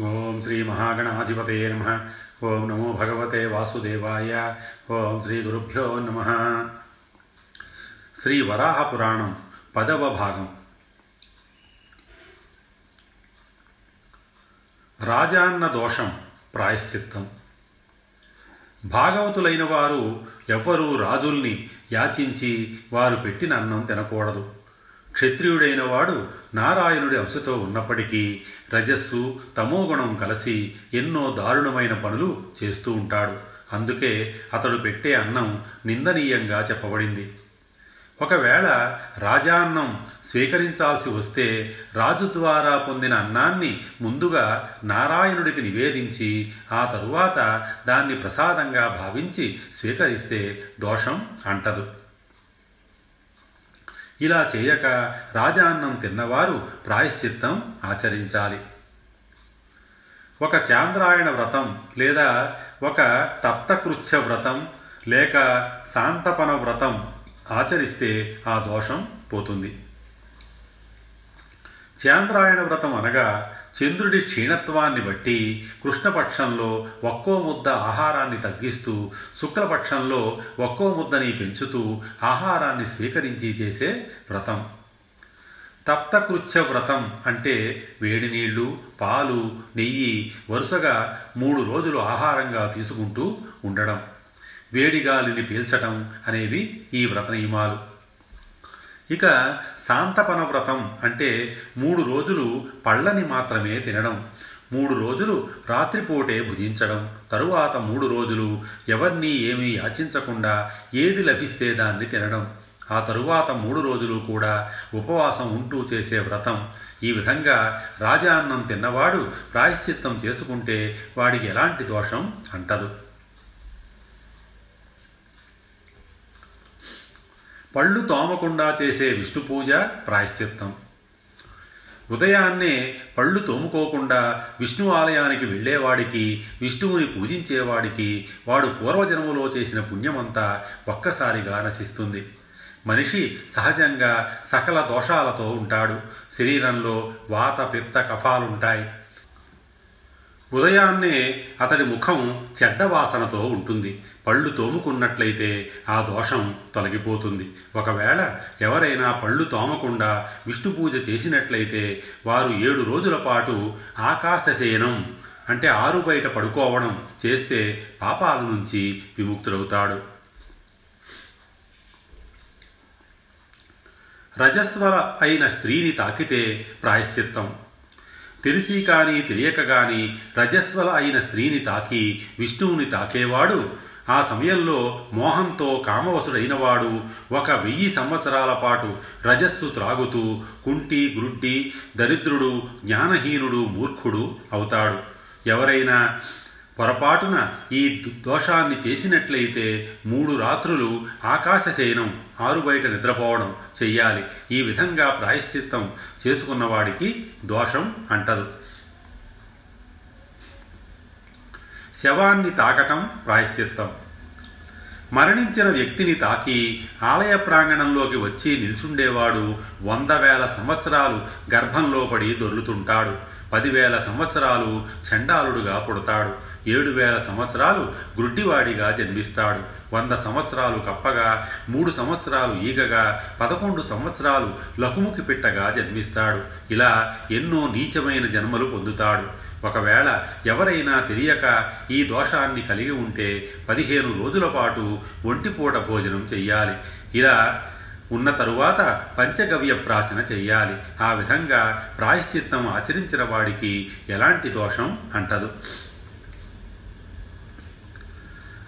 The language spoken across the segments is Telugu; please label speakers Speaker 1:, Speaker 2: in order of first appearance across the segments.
Speaker 1: ఓం శ్రీ మహాగణాధిపతే నమ. ఓం నమో భగవతే వాసుదేవాయ. ఓం శ్రీ గురుభ్యో నమ. శ్రీ వరాహ పురాణం పదవ భాగం. రాజాన్న దోషం ప్రాయశ్చిత్తం. భాగవతులైన వారు ఎవ్వరూ రాజుల్ని యాచించి వారు పెట్టిన అన్నం తినకూడదు. క్షత్రియుడైన వాడు నారాయణుడి అంశతో ఉన్నప్పటికీ రజస్సు తమోగుణం కలిసి ఎన్నో దారుణమైన పనులు చేస్తూ ఉంటాడు. అందుకే అతడు పెట్టే అన్నం నిందనీయంగా చెప్పబడింది. ఒకవేళ రాజాన్నం స్వీకరించాల్సి వస్తే రాజు ద్వారా పొందిన అన్నాన్ని ముందుగా నారాయణుడికి నివేదించి ఆ తరువాత దాన్ని ప్రసాదంగా భావించి స్వీకరిస్తే దోషం అంటదు. ఇలా చేయక రాజాన్నం తిన్నవారు ప్రాయశ్చిత్తం ఆచరించాలి. ఒక చాంద్రాయణ వ్రతం లేదా ఒక తప్తకృత్య వ్రతం లేక శాంతపన వ్రతం ఆచరిస్తే ఆ దోషం పోతుంది. చాంద్రాయణ వ్రతం అనగా చంద్రుడి క్షీణత్వాన్ని బట్టి కృష్ణపక్షంలో ఒక్కో ముద్ద ఆహారాన్ని తగ్గిస్తూ శుక్లపక్షంలో ఒక్కో ముద్దని పెంచుతూ ఆహారాన్ని స్వీకరించి చేసే వ్రతం. తప్తకృత్య వ్రతం అంటే వేడి నీళ్ళు పాలు నెయ్యి వరుసగా మూడు రోజులు ఆహారంగా తీసుకుంటూ ఉండడం. వేడి గాలిని పీల్చటం అనేవి ఈ వ్రత నియమాలు. ఇక శాంతపన వ్రతం అంటే మూడు రోజులు పళ్ళని మాత్రమే తినడం మూడు రోజులు రాత్రిపూటే భుజించడం తరువాత మూడు రోజులు ఎవరినీ ఏమీ యాచించకుండా ఏది లభిస్తే దాన్ని తినడం. ఆ తరువాత మూడు రోజులు కూడా ఉపవాసం ఉంటూ చేసే వ్రతం. ఈ విధంగా రాజాన్నం తిన్నవాడు ప్రాయశ్చిత్తం చేసుకుంటే వాడికి ఎలాంటి దోషం అంటదు. పళ్ళు తోమకుండా చేసే విష్ణు పూజ ప్రాయశ్చిత్తం. ఉదయాన్నే పళ్ళు తోముకోకుండా విష్ణు ఆలయానికి వెళ్ళేవాడికి విష్ణువుని పూజించేవాడికి వాడు పూర్వజన్మలో చేసిన పుణ్యమంతా ఒక్కసారిగా నశిస్తుంది. మనిషి సహజంగా సకల దోషాలతో ఉంటాడు. శరీరంలో వాత పిత్త కఫాలుంటాయి. ఉదయాన్నే అతడి ముఖం చెడ్డ వాసనతో ఉంటుంది. పళ్ళు తోముకున్నట్లయితే ఆ దోషం తొలగిపోతుంది. ఒకవేళ ఎవరైనా పళ్ళు తోమకుండా విష్ణు పూజ చేసినట్లయితే వారు ఏడు రోజుల పాటు ఆకాశశయనం అంటే ఆరు బయట పడుకోవడం చేస్తే పాపాల నుంచి విముక్తుడవుతాడు రజస్వల అయిన స్త్రీని తాకితే ప్రాయశ్చిత్తం. తెలిసి కానీ తెలియక కానీ రజస్వల అయిన స్త్రీని తాకి విష్ణువుని తాకేవాడు. ఆ సమయంలో మోహంతో కామవసుడైనవాడు ఒక వెయ్యి సంవత్సరాల పాటు రజస్సు త్రాగుతూ కుంటి గురుడ్డి దరిద్రుడు జ్ఞానహీనుడు మూర్ఖుడు అవుతాడు. ఎవరైనా పొరపాటున ఈ దోషాన్ని చేసినట్లయితే మూడు రాత్రులు ఆకాశశయనం ఆరుబయట నిద్రపోవడం చెయ్యాలి. ఈ విధంగా ప్రాయశ్చిత్తం చేసుకున్నవాడికి దోషం అంటదు. శవాన్ని తాకటం ప్రాయశ్చిత్తం. మరణించిన వ్యక్తిని తాకి ఆలయ ప్రాంగణంలోకి వచ్చి నిల్చుండేవాడు వంద వేల సంవత్సరాలు గర్భంలో పడి దొర్లుతుంటాడు. పదివేల సంవత్సరాలు చండాలుడుగా పుడతాడు. ఏడు వేల సంవత్సరాలు గ్రుడ్డివాడిగా జన్మిస్తాడు. వంద సంవత్సరాలు కప్పగా మూడు సంవత్సరాలు ఈగగా పదకొండు సంవత్సరాలు లకుముకి పిట్టగా జన్మిస్తాడు. ఇలా ఎన్నో నీచమైన జన్మలు పొందుతాడు. ఒకవేళ ఎవరైనా తెలియక ఈ దోషాన్ని కలిగి ఉంటే పదిహేను రోజుల పాటు ఒంటిపూట భోజనం చెయ్యాలి. ఇలా ఉన్న తరువాత పంచగవ్య ప్రాసన చెయ్యాలి. ఆ విధంగా ప్రాయశ్చిత్తం ఆచరించిన వాడికి ఎలాంటి దోషం అంటదు.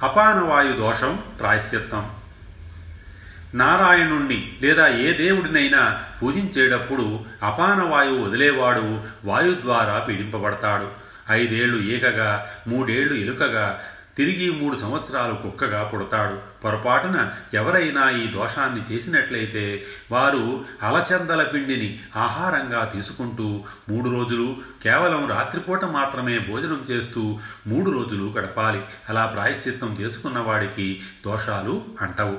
Speaker 1: అపానవాయు దోషం ప్రాయశ్చిత్తం. నారాయణుణ్ణి లేదా ఏ దేవుడినైనా పూజించేటప్పుడు అపానవాయువు వదిలేవాడు వాయు ద్వారా పీడింపబడతాడు. ఐదేళ్ళు ఈకగా మూడేళ్ళు ఎలుకగా తిరిగి మూడు సంవత్సరాలు కుక్కగా పుడతాడు. పొరపాటున ఎవరైనా ఈ దోషాన్ని చేసినట్లయితే వారు అలచందల పిండిని ఆహారంగా తీసుకుంటూ మూడు రోజులు కేవలం రాత్రిపూట మాత్రమే భోజనం చేస్తూ మూడు రోజులు గడపాలి. అలా ప్రాయశ్చిత్తం చేసుకున్న వాడికి దోషాలు అంటవు.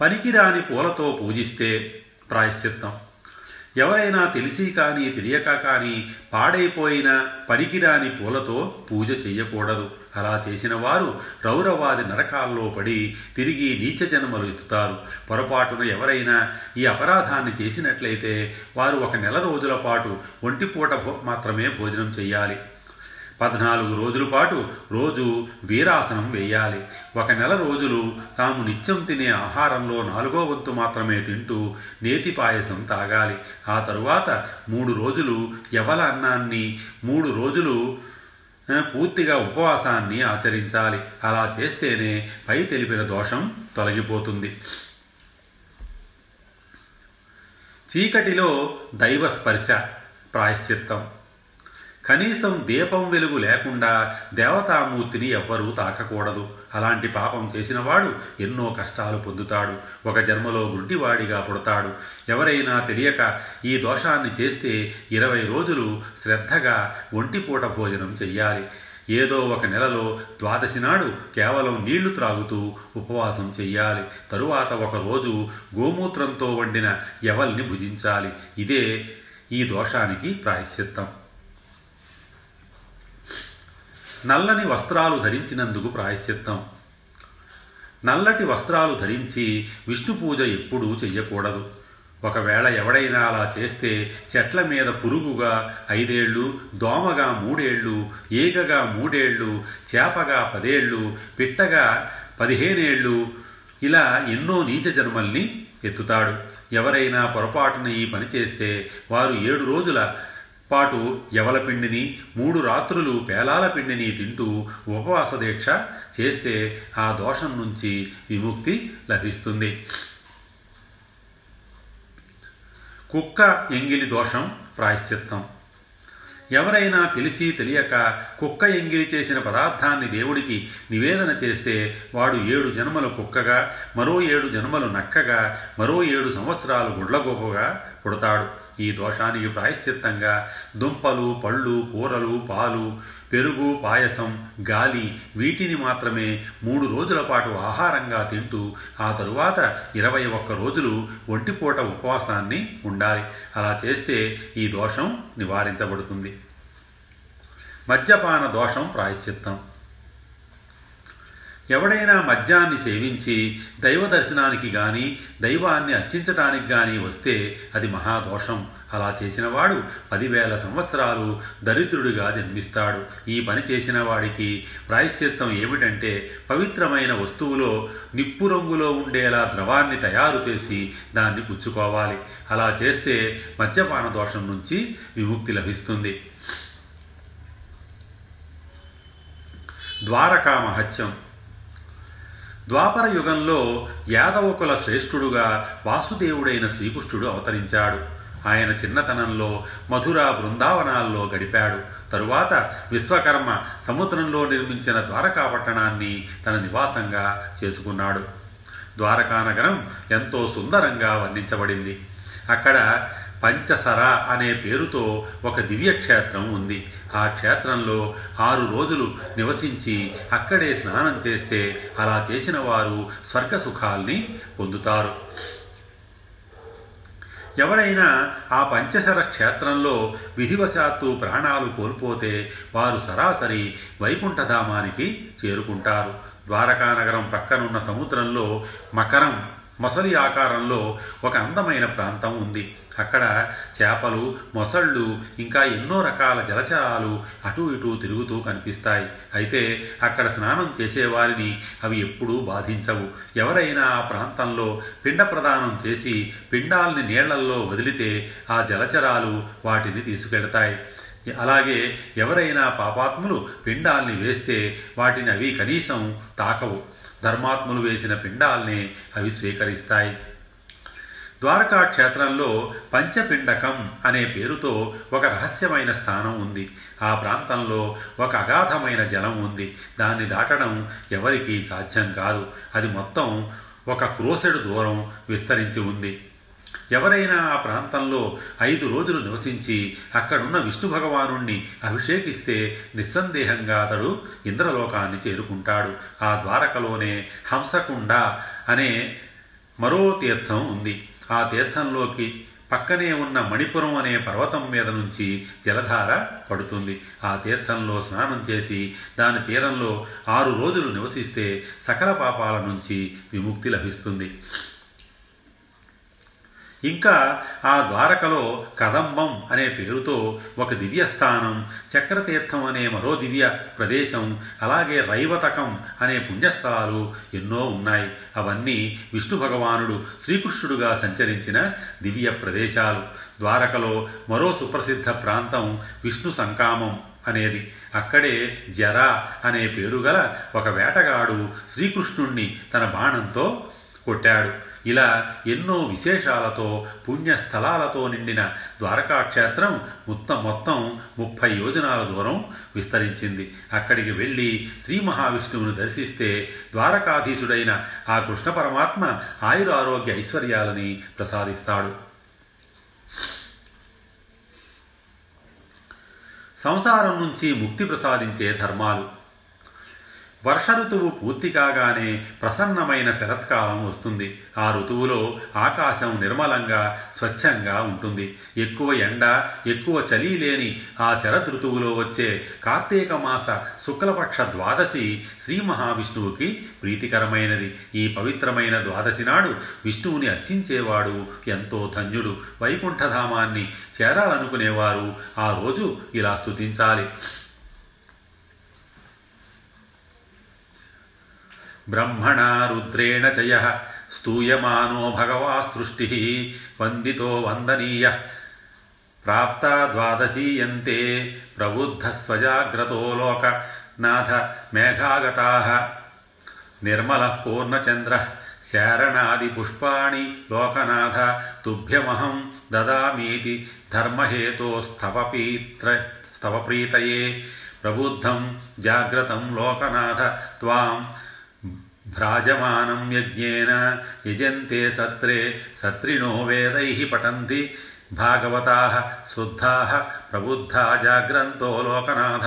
Speaker 1: పనికిరాని పూలతో పూజిస్తే ప్రాయశ్చిత్తం. ఎవరైనా తెలిసి కానీ తెలియక కానీ పాడైపోయిన పనికిరాని పూలతో పూజ చెయ్యకూడదు. అలా చేసిన వారు రౌరవాది నరకాల్లో పడి తిరిగి నీచ జన్మలు ఎత్తుతారు. పొరపాటున ఎవరైనా ఈ అపరాధాన్ని చేసినట్లయితే వారు ఒక నెల రోజుల పాటు ఒంటిపూట మాత్రమే భోజనం చేయాలి పద్నాలుగు రోజుల పాటు రోజు వీరాసనం వేయాలి. ఒక నెల రోజులు తాము నిత్యం తినే ఆహారంలో నాలుగో వంతు మాత్రమే తింటూ నేతి పాయసం తాగాలి. ఆ తరువాత మూడు రోజులు యవల అన్నాన్ని మూడు రోజులు పూర్తిగా ఉపవాసాన్ని ఆచరించాలి. అలా చేస్తేనే పై తెలిపిన దోషం తొలగిపోతుంది. చీకటిలో దైవ స్పర్శ ప్రాయశ్చిత్తం. కనీసం దీపం వెలుగు లేకుండా దేవతామూర్తిని ఎవ్వరూ తాకకూడదు. అలాంటి పాపం చేసినవాడు ఎన్నో కష్టాలు పొందుతాడు. ఒక జన్మలో గుడ్డివాడిగా పుడతాడు. ఎవరైనా తెలియక ఈ దోషాన్ని చేస్తే ఇరవై రోజులు శ్రద్ధగా ఒంటిపూట భోజనం చెయ్యాలి. ఏదో ఒక నెలలో ద్వాదశి నాడు కేవలం నీళ్ళు త్రాగుతూ ఉపవాసం చెయ్యాలి. తరువాత ఒకరోజు గోమూత్రంతో వండిన ఎవల్ని భుజించాలి. ఇదే ఈ దోషానికి ప్రాయశ్చిత్తం. నల్లని వస్త్రాలు ధరించినందుకు ప్రాయశ్చిత్తం. నల్లటి వస్త్రాలు ధరించి విష్ణు పూజ ఎప్పుడూ చెయ్యకూడదు. ఒకవేళ ఎవడైనా అలా చేస్తే చెట్ల మీద పురుగుగా ఐదేళ్ళు దోమగా మూడేళ్ళు ఈగగా మూడేళ్ళు చేపగా పదేళ్ళు పిట్టగా పదిహేనేళ్ళు ఇలా ఎన్నో నీచ జన్మల్ని ఎత్తుతాడు. ఎవరైనా పొరపాటున ఈ పని చేస్తే వారు ఏడు రోజుల పాటు యవల పిండిని మూడు రాత్రులు పేలాల పిండిని తింటూ ఉపవాస దీక్ష చేస్తే ఆ దోషం నుంచి విముక్తి లభిస్తుంది. కుక్క ఎంగిలి దోషం ప్రాయశ్చిత్తం. ఎవరైనా తెలిసి తెలియక కుక్క ఎంగిలి చేసిన పదార్థాన్ని దేవుడికి నివేదన చేస్తే వాడు ఏడు జన్మలు కుక్కగా మరో ఏడు జన్మలు నక్కగా మరో ఏడు సంవత్సరాలు గుడ్లగోపగా పుడతాడు. ఈ దోషానికి ప్రాయశ్చిత్తంగా దుంపలు పళ్ళు కూరలు పాలు పెరుగు పాయసం గాలి వీటిని మాత్రమే మూడు రోజుల పాటు ఆహారంగా తింటూ ఆ తరువాత ఇరవై ఒక్క రోజులు ఒంటిపూట ఉపవాసాన్ని ఉండాలి. అలా చేస్తే ఈ దోషం నివారించబడుతుంది. మద్యపాన దోషం ప్రాయశ్చిత్తం. ఎవడైనా మద్యాన్ని సేవించి దైవ దర్శనానికి గాని దైవాన్ని అర్చించటానికి గాని వస్తే అది మహాదోషం. అలా చేసినవాడు పదివేల సంవత్సరాలు దరిద్రుడిగా జన్మిస్తాడు. ఈ పని చేసిన వాడికి ప్రాయశ్చిత్తం ఏమిటంటే పవిత్రమైన వస్తువులో నిప్పు రంగులో ఉండేలా ద్రవాన్ని తయారు చేసి దాన్ని పుచ్చుకోవాలి. అలా చేస్తే మద్యపాన దోషం నుంచి విముక్తి లభిస్తుంది. ద్వారకా మహత్యం. ద్వాపర యుగంలో యాదవకుల శ్రేష్ఠుడుగా వాసుదేవుడైన శ్రీకృష్ణుడు అవతరించాడు. ఆయన చిన్నతనంలో మధుర బృందావనాల్లో గడిపాడు. తరువాత విశ్వకర్మ సముద్రంలో నిర్మించిన ద్వారకా పట్టణాన్ని తన నివాసంగా చేసుకున్నాడు. ద్వారకా నగరం ఎంతో సుందరంగా వర్ణించబడింది. అక్కడ పంచసర అనే పేరుతో ఒక దివ్యక్షేత్రం ఉంది. ఆ క్షేత్రంలో ఆరు రోజులు నివసించి అక్కడే స్నానం చేస్తే అలా చేసిన వారు స్వర్గ సుఖాల్ని పొందుతారు. ఎవరైనా ఆ పంచశర క్షేత్రంలో విధివశాత్తు ప్రాణాలు కోల్పోతే వారు సరాసరి వైకుంఠధామానికి చేరుకుంటారు. ద్వారకా నగరం ప్రక్కనున్న సముద్రంలో మకరం మొసలి ఆకారంలో ఒక అందమైన ప్రాంతం ఉంది. అక్కడ చేపలు మొసళ్ళు ఇంకా ఎన్నో రకాల జలచరాలు అటు ఇటు తిరుగుతూ కనిపిస్తాయి. అయితే అక్కడ స్నానం చేసేవారిని అవి ఎప్పుడూ బాధించవు. ఎవరైనా ఆ ప్రాంతంలో పిండ ప్రదానం చేసి పిండాల్ని నీళ్ళల్లో వదిలితే ఆ జలచరాలు వాటిని తీసుకెళ్తాయి. అలాగే ఎవరైనా పాపాత్ములు పిండాల్ని వేస్తే వాటిని అవి కనీసం తాకవు. ధర్మాత్ములు వేసిన పిండాల్ని అవి స్వీకరిస్తాయి. ద్వారకా క్షేత్రంలో పంచపిండకం అనే పేరుతో ఒక రహస్యమైన స్థానం ఉంది. ఆ ప్రాంతంలో ఒక అగాధమైన జలం ఉంది. దాన్ని దాటడం ఎవరికీ సాధ్యం కాదు. అది మొత్తం ఒక క్రోసెడు దూరం విస్తరించి ఉంది. ఎవరైనా ఆ ప్రాంతంలో ఐదు రోజులు నివసించి అక్కడున్న విష్ణు భగవానుణ్ణి అభిషేకిస్తే నిస్సందేహంగా అతడు ఇంద్రలోకాన్ని చేరుకుంటాడు. ఆ ద్వారకలోనే హంసకుండ అనే మరో తీర్థం ఉంది. ఆ తీర్థంలోకి పక్కనే ఉన్న మణిపురం అనే పర్వతం మీద నుంచి జలధార పడుతుంది. ఆ తీర్థంలో స్నానం చేసి దాని తీరంలో ఆరు రోజులు నివసిస్తే సకల పాపాల నుంచి విముక్తి లభిస్తుంది. ఇంకా ఆ ద్వారకలో కదంబం అనే పేరుతో ఒక దివ్యస్థానం చక్రతీర్థం అనే మరో దివ్య ప్రదేశం అలాగే రైవతకం అనే పుణ్యస్థలాలు ఎన్నో ఉన్నాయి. అవన్నీ విష్ణు భగవానుడు శ్రీకృష్ణుడుగా సంచరించిన దివ్య ప్రదేశాలు. ద్వారకలో మరో సుప్రసిద్ధ ప్రాంతం విష్ణు సంకామం అనేది. అక్కడే జర అనే పేరు గల ఒక వేటగాడు శ్రీకృష్ణుణ్ణి తన బాణంతో కొట్టాడు. ఇలా ఎన్నో విశేషాలతో పుణ్యస్థలాలతో నిండిన ద్వారకాక్షేత్రం మొత్తం మొత్తం ముప్పై యోజనాల దూరం విస్తరించింది. అక్కడికి వెళ్ళి శ్రీ మహావిష్ణువును దర్శిస్తే ద్వారకాధీశుడైన ఆ కృష్ణ పరమాత్మ ఆయురారోగ్య ఐశ్వర్యాలని ప్రసాదిస్తాడు. సంసారం నుంచి ముక్తి ప్రసాదించే ధర్మాలు వర్ష ఋతువు పూర్తి కాగానే ప్రసన్నమైన శరత్కాలం వస్తుంది. ఆ ఋతువులో ఆకాశం నిర్మలంగా స్వచ్ఛంగా ఉంటుంది. ఎక్కువ ఎండ ఎక్కువ చలి లేని ఆ శరద్ ఋతువులో వచ్చే కార్తీక మాస శుక్లపక్ష ద్వాదశి శ్రీ మహావిష్ణువుకి ప్రీతికరమైనది. ఈ పవిత్రమైన ద్వాదశి నాడు విష్ణువుని అర్చించేవాడు ఎంతో ధన్యుడు. వైకుంఠధామాన్ని చేరాలనుకునేవారు ఆ రోజు ఇలా స్తుతించాలి. బ్రహ్మణా రుద్రేణ చయ స్తూయమానో భగవా సృష్టి వందితో వందనీయ ప్రాప్త ద్వాదశీయంతే ప్రబుద్ధ స్వజాగ్రతో లోక నాథ మేఘాగతా నిర్మల పూర్ణచంద్ర శారణాది పుష్పాణి లోకనాథ తుభ్యమహం దదామీతి ధర్మహేతోస్తవపీత్ర స్తవప్రీతయే ప్రబుద్ధం జాగ్రత్తం లోకనాథ త్వాం భ్రాజమానం యజ్ఞేన యజంతే సత్రే సత్రిణో వేదై పఠంతి భాగవతా శుద్ధా ప్రబుద్ధా జాగ్రంతో లోకనాథ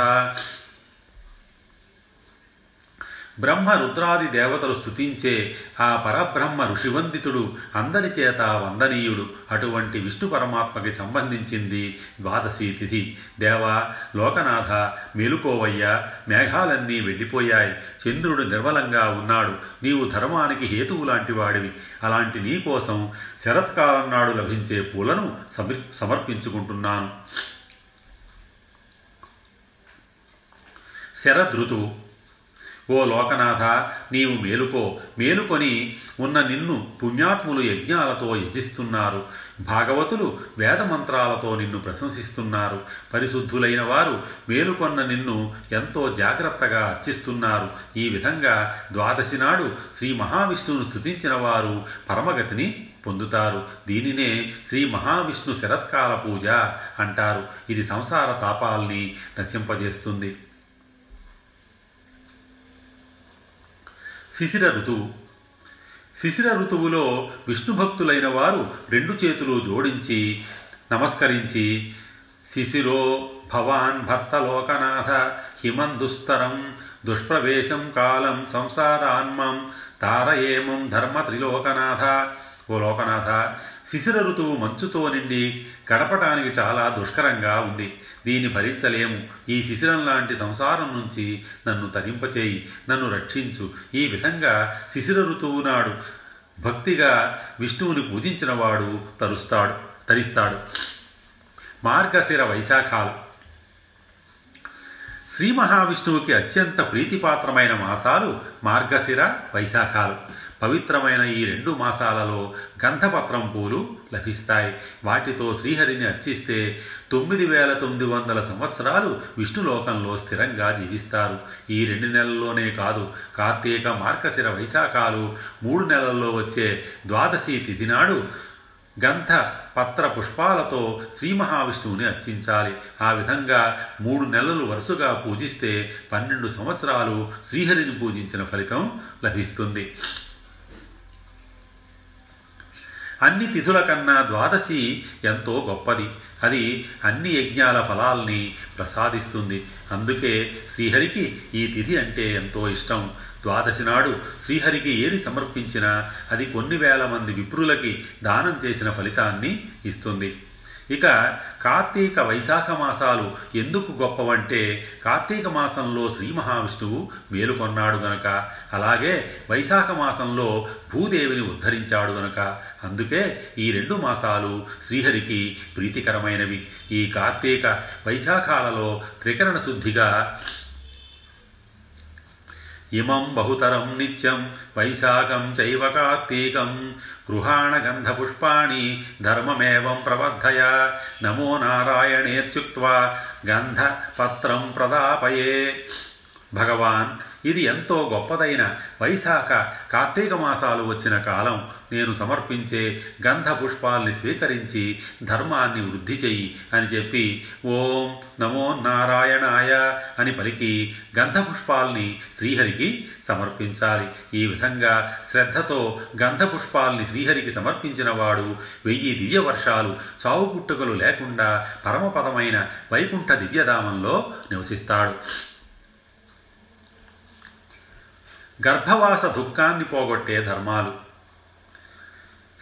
Speaker 1: బ్రహ్మ రుద్రాది దేవతలు స్థుతించే ఆ పరబ్రహ్మ ఋషివందితుడు అందరి చేత వందనీయుడు. అటువంటి విష్ణు పరమాత్మకి సంబంధించింది ద్వాదశి తిథి. దేవా లోకనాథ మేలుకోవయ్యా మేఘాలన్నీ వెళ్ళిపోయాయి. చంద్రుడు నిర్మలంగా ఉన్నాడు. నీవు ధర్మానికి హేతువు లాంటి వాడివి అలాంటి నీకోసం శరత్కాలం నాడు లభించే పూలను సమర్పించుకుంటున్నాను. శరదృతువు ఓ లోకనాథ నీవు మేలుకో. మేలుకొని ఉన్న నిన్ను పుణ్యాత్ములు యజ్ఞాలతో యజిస్తున్నారు. భాగవతులు వేదమంత్రాలతో నిన్ను ప్రశంసిస్తున్నారు. పరిశుద్ధులైన వారు మేలుకొన్న నిన్ను ఎంతో జాగ్రత్తగా అర్చిస్తున్నారు. ఈ విధంగా ద్వాదశి నాడు శ్రీ మహావిష్ణువును స్థుతించిన వారు పరమగతిని పొందుతారు. దీనినే శ్రీ మహావిష్ణు శరత్కాల పూజ అంటారు. ఇది సంసార తాపాల్ని నశింపజేస్తుంది. శిశిర ఋతువు. శిశిర ఋతువులో విష్ణు భక్తులైన వారు రెండు చేతులు జోడించి నమస్కరించి శిశిరో భవాన్ భర్త లోకనాథ హిమందుస్తరం దుష్ప్రవేశం కాలం సంసారాన్మం తారయేమం ధర్మ త్రిలోకనాథ ఓ లోకనాథ శిశిర ఋతువు మంచుతో నిండి గడపటానికి చాలా దుష్కరంగా ఉంది. దీన్ని భరించలేము. ఈ శిశిరం లాంటి సంసారం నుంచి నన్ను తరింపచేయి నన్ను రక్షించు. ఈ విధంగా శిశిర ఋతువు నాడు భక్తిగా విష్ణువుని పూజించినవాడు తరుస్తాడు తరిస్తాడు. మార్గశిర వైశాఖాలు. శ్రీ మహావిష్ణువుకి అత్యంత ప్రీతిపాత్రమైన మాసాలు మార్గశిర వైశాఖాలు. పవిత్రమైన ఈ రెండు మాసాలలో గంధపత్రం పూలు లభిస్తాయి. వాటితో శ్రీహరిని అర్చిస్తే తొమ్మిది వేల తొమ్మిది వందల సంవత్సరాలు విష్ణులోకంలో స్థిరంగా జీవిస్తారు. ఈ రెండు నెలల్లోనే కాదు కార్తీక మార్గశిర వైశాఖాలు మూడు నెలల్లో వచ్చే ద్వాదశి తిథి నాడు గంధ పత్ర పుష్పాలతో శ్రీ మహావిష్ణువుని అర్చించాలి. ఆ విధంగా మూడు నెలలు వరుసగా పూజిస్తే పన్నెండు సంవత్సరాలు శ్రీహరిని పూజించిన ఫలితం లభిస్తుంది. అన్ని తిథుల కన్నా ద్వాదశి ఎంతో గొప్పది. అది అన్ని యజ్ఞాల ఫలాల్ని ప్రసాదిస్తుంది. అందుకే శ్రీహరికి ఈ తిథి అంటే ఎంతో ఇష్టం. ద్వాదశి నాడు శ్రీహరికి ఏది సమర్పించినా అది కొన్ని వేల మంది విప్రులకి దానం చేసిన ఫలితాన్ని ఇస్తుంది. ఇక కార్తీక వైశాఖ మాసాలు ఎందుకు గొప్పవంటే కార్తీక మాసంలో శ్రీ మహావిష్ణువు మేలుకొన్నాడు గనక. అలాగే వైశాఖ మాసంలో భూదేవిని ఉద్ధరించాడు గనక. అందుకే ఈ రెండు మాసాలు శ్రీహరికి ప్రీతికరమైనవి. ఈ కార్తీక వైశాఖాలలో త్రికరణ శుద్ధిగా ఇమం బహుతరం నిత్యం వైశాఖం చైవ కార్తీకం. గృహాణగంధపుష్పాణి ధర్మమేవం ప్రవర్ధయ. నమో నారాయణేత్యుక్త్వా గంధపత్రం ప్రదాపయే. భగవాన్ ఇది ఎంతో గొప్పదైన వైశాఖ కార్తీక మాసాలు వచ్చిన కాలం. నేను సమర్పించే గంధ పుష్పాల్ని స్వీకరించి ధర్మాన్ని వృద్ధి చెయ్యి అని చెప్పి ఓం నమో నారాయణాయ అని పలికి గంధ పుష్పాల్ని శ్రీహరికి సమర్పించాలి. ఈ విధంగా శ్రద్ధతో గంధ పుష్పాల్ని శ్రీహరికి సమర్పించిన వాడు వెయ్యి దివ్య వర్షాలు చావు పుట్టుకలు లేకుండా పరమపదమైన వైకుంఠ దివ్యధామంలో నివసిస్తాడు. గర్భవాస దుఃఖాన్ని పోగొట్టే ధర్మాలు.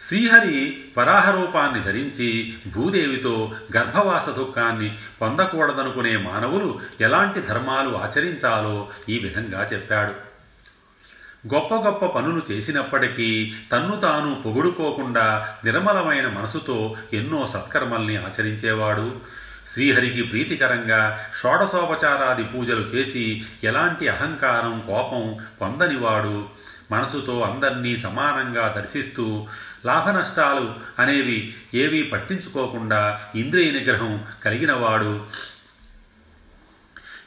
Speaker 1: శ్రీహరి వరాహరూపాన్ని ధరించి భూదేవితో గర్భవాస దుఃఖాన్ని పొందకూడదనుకునే మానవులు ఎలాంటి ధర్మాలు ఆచరించాలో ఈ విధంగా చెప్పాడు. గొప్ప గొప్ప పనులు చేసినప్పటికీ తన్ను తాను పొగుడుకోకుండా నిర్మలమైన మనసుతో ఎన్నో సత్కర్మల్ని ఆచరించేవాడు. శ్రీహరికి ప్రీతికరంగా షోడశోపచారాది పూజలు చేసి ఎలాంటి అహంకారం కోపం పొందనివాడు? మనసుతో అందరినీ సమానంగా దర్శిస్తూ లాభనష్టాలు అనేవి ఏవీ పట్టించుకోకుండా ఇంద్రియ నిగ్రహం కలిగినవాడు.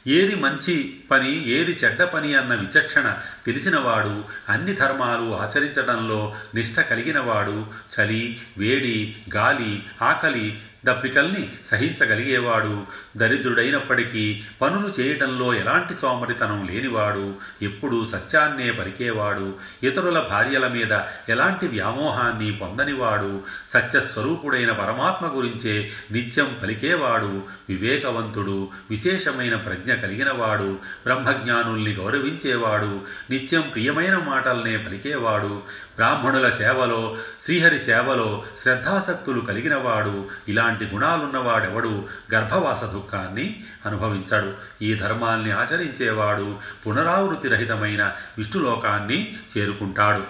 Speaker 1: ఏది మంచి పని ఏది చెడ్డ పని అన్న విచక్షణ తెలిసినవాడు అన్ని ధర్మాలు ఆచరించడంలో నిష్ఠ కలిగినవాడు. చలి వేడి గాలి ఆకలి దప్పికల్ని సహించగలిగేవాడు. దరిద్రుడైనప్పటికీ పనులు చేయటంలో ఎలాంటి సోమరితనం లేనివాడు. ఎప్పుడూ సత్యాన్నే పలికేవాడు. ఇతరుల భార్యల మీద ఎలాంటి వ్యామోహాన్ని పొందనివాడు. సత్యస్వరూపుడైన పరమాత్మ గురించే నిత్యం పలికేవాడు. వివేకవంతుడు విశేషమైన ప్రజ్ఞ కలిగినవాడు. బ్రహ్మజ్ఞానుల్ని గౌరవించేవాడు. నిత్యం ప్రియమైన మాటల్నే పలికేవాడు. బ్రాహ్మణుల సేవలో శ్రీహరి సేవలో శ్రద్ధాసక్తులు కలిగినవాడు ఇలాంటి గుణాలున్నవాడెవడు గర్భవాస దుఃఖాన్ని అనుభవించడు. ఈ ధర్మాల్ని ఆచరించేవాడు పునరావృతి రహితమైన విష్ణులోకాన్ని చేరుకుంటాడు.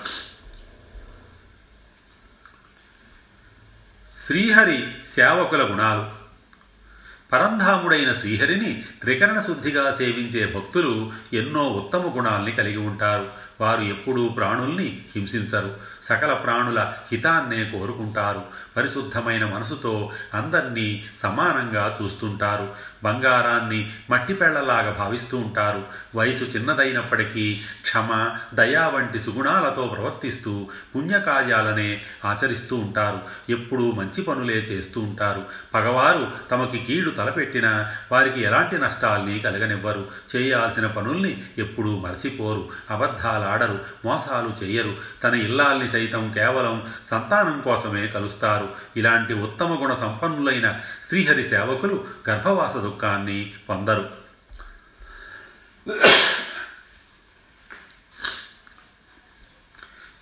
Speaker 1: శ్రీహరి సేవకుల గుణాలు. పరంధాముడైన శ్రీహరిని త్రికరణ శుద్ధిగా సేవించే భక్తులు ఎన్నో ఉత్తమ గుణాల్ని కలిగి ఉంటారు. వారు ఎప్పుడూ ప్రాణుల్ని హింసించరు. సకల ప్రాణుల హితాన్నే కోరుకుంటారు. పరిశుద్ధమైన మనసుతో అందర్నీ సమానంగా చూస్తుంటారు. బంగారాన్ని మట్టిపెళ్ళలాగా భావిస్తూ ఉంటారు. వయసు చిన్నదైనప్పటికీ క్షమ దయా వంటి సుగుణాలతో ప్రవర్తిస్తూ పుణ్యకార్యాలనే ఆచరిస్తూ ఉంటారు. ఎప్పుడూ మంచి పనులే చేస్తూ ఉంటారు. పగవారు తమకి కీడు తలపెట్టినా వారికి ఎలాంటి నష్టాల్ని కలగనివ్వరు. చేయాల్సిన పనుల్ని ఎప్పుడూ మర్చిపోరు. ఆడరు మోసాలు చెయ్యరు. తన ఇల్లాల్ని సైతం కేవలం సంతానం కోసమే కలుస్తారు. ఇలాంటి ఉత్తమ గుణ సంపన్నులైన శ్రీహరి సేవకులు గర్భవాస దుఃఖాన్ని పొందరు.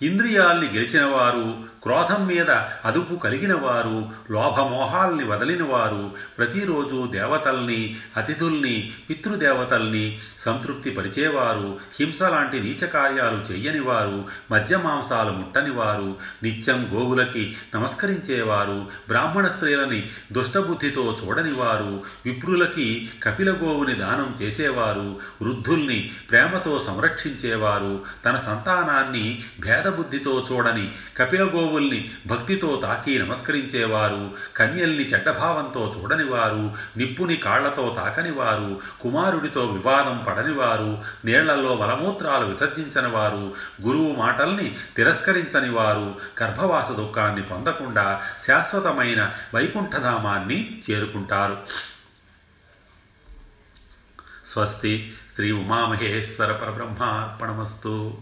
Speaker 1: ఇంద్రియాల్ని గెలిచినవారు క్రోధం మీద అదుపు కలిగినవారు లోభమోహాల్ని వదలినవారు ప్రతిరోజు దేవతల్ని అతిథుల్ని పితృదేవతల్ని సంతృప్తి పరిచేవారు హింస లాంటి నీచకార్యాలు చేయనివారు మద్యమాంసాలు ముట్టనివారు మద్య మాంసాలు నిత్యం గోవులకి నమస్కరించేవారు బ్రాహ్మణ స్త్రీలని దుష్టబుద్ధితో చూడనివారు విప్రులకి కపిల గోవుని దానం చేసేవారు వృద్ధుల్ని ప్రేమతో సంరక్షించేవారు తన సంతానాన్ని భేద బుద్ధితో చూడని కపిలగోవుల్ని భక్తితో తాకి నమస్కరించేవారు కన్యల్ని చెడ్డభావంతో చూడనివారు నిప్పుని కాళ్ళతో తాకనివారు కుమారుడితో వివాదం పడనివారు నీళ్ళలో మలమూత్రాలు విసర్జించని వారు గురువు మాటల్ని తిరస్కరించని వారు గర్భవాస దుఃఖాన్ని పొందకుండా శాశ్వతమైన వైకుంఠధామాన్ని చేరుకుంటారు. స్వస్తి శ్రీ ఉమామహేశ్వర పరబ్రహ్మార్పణమస్తు.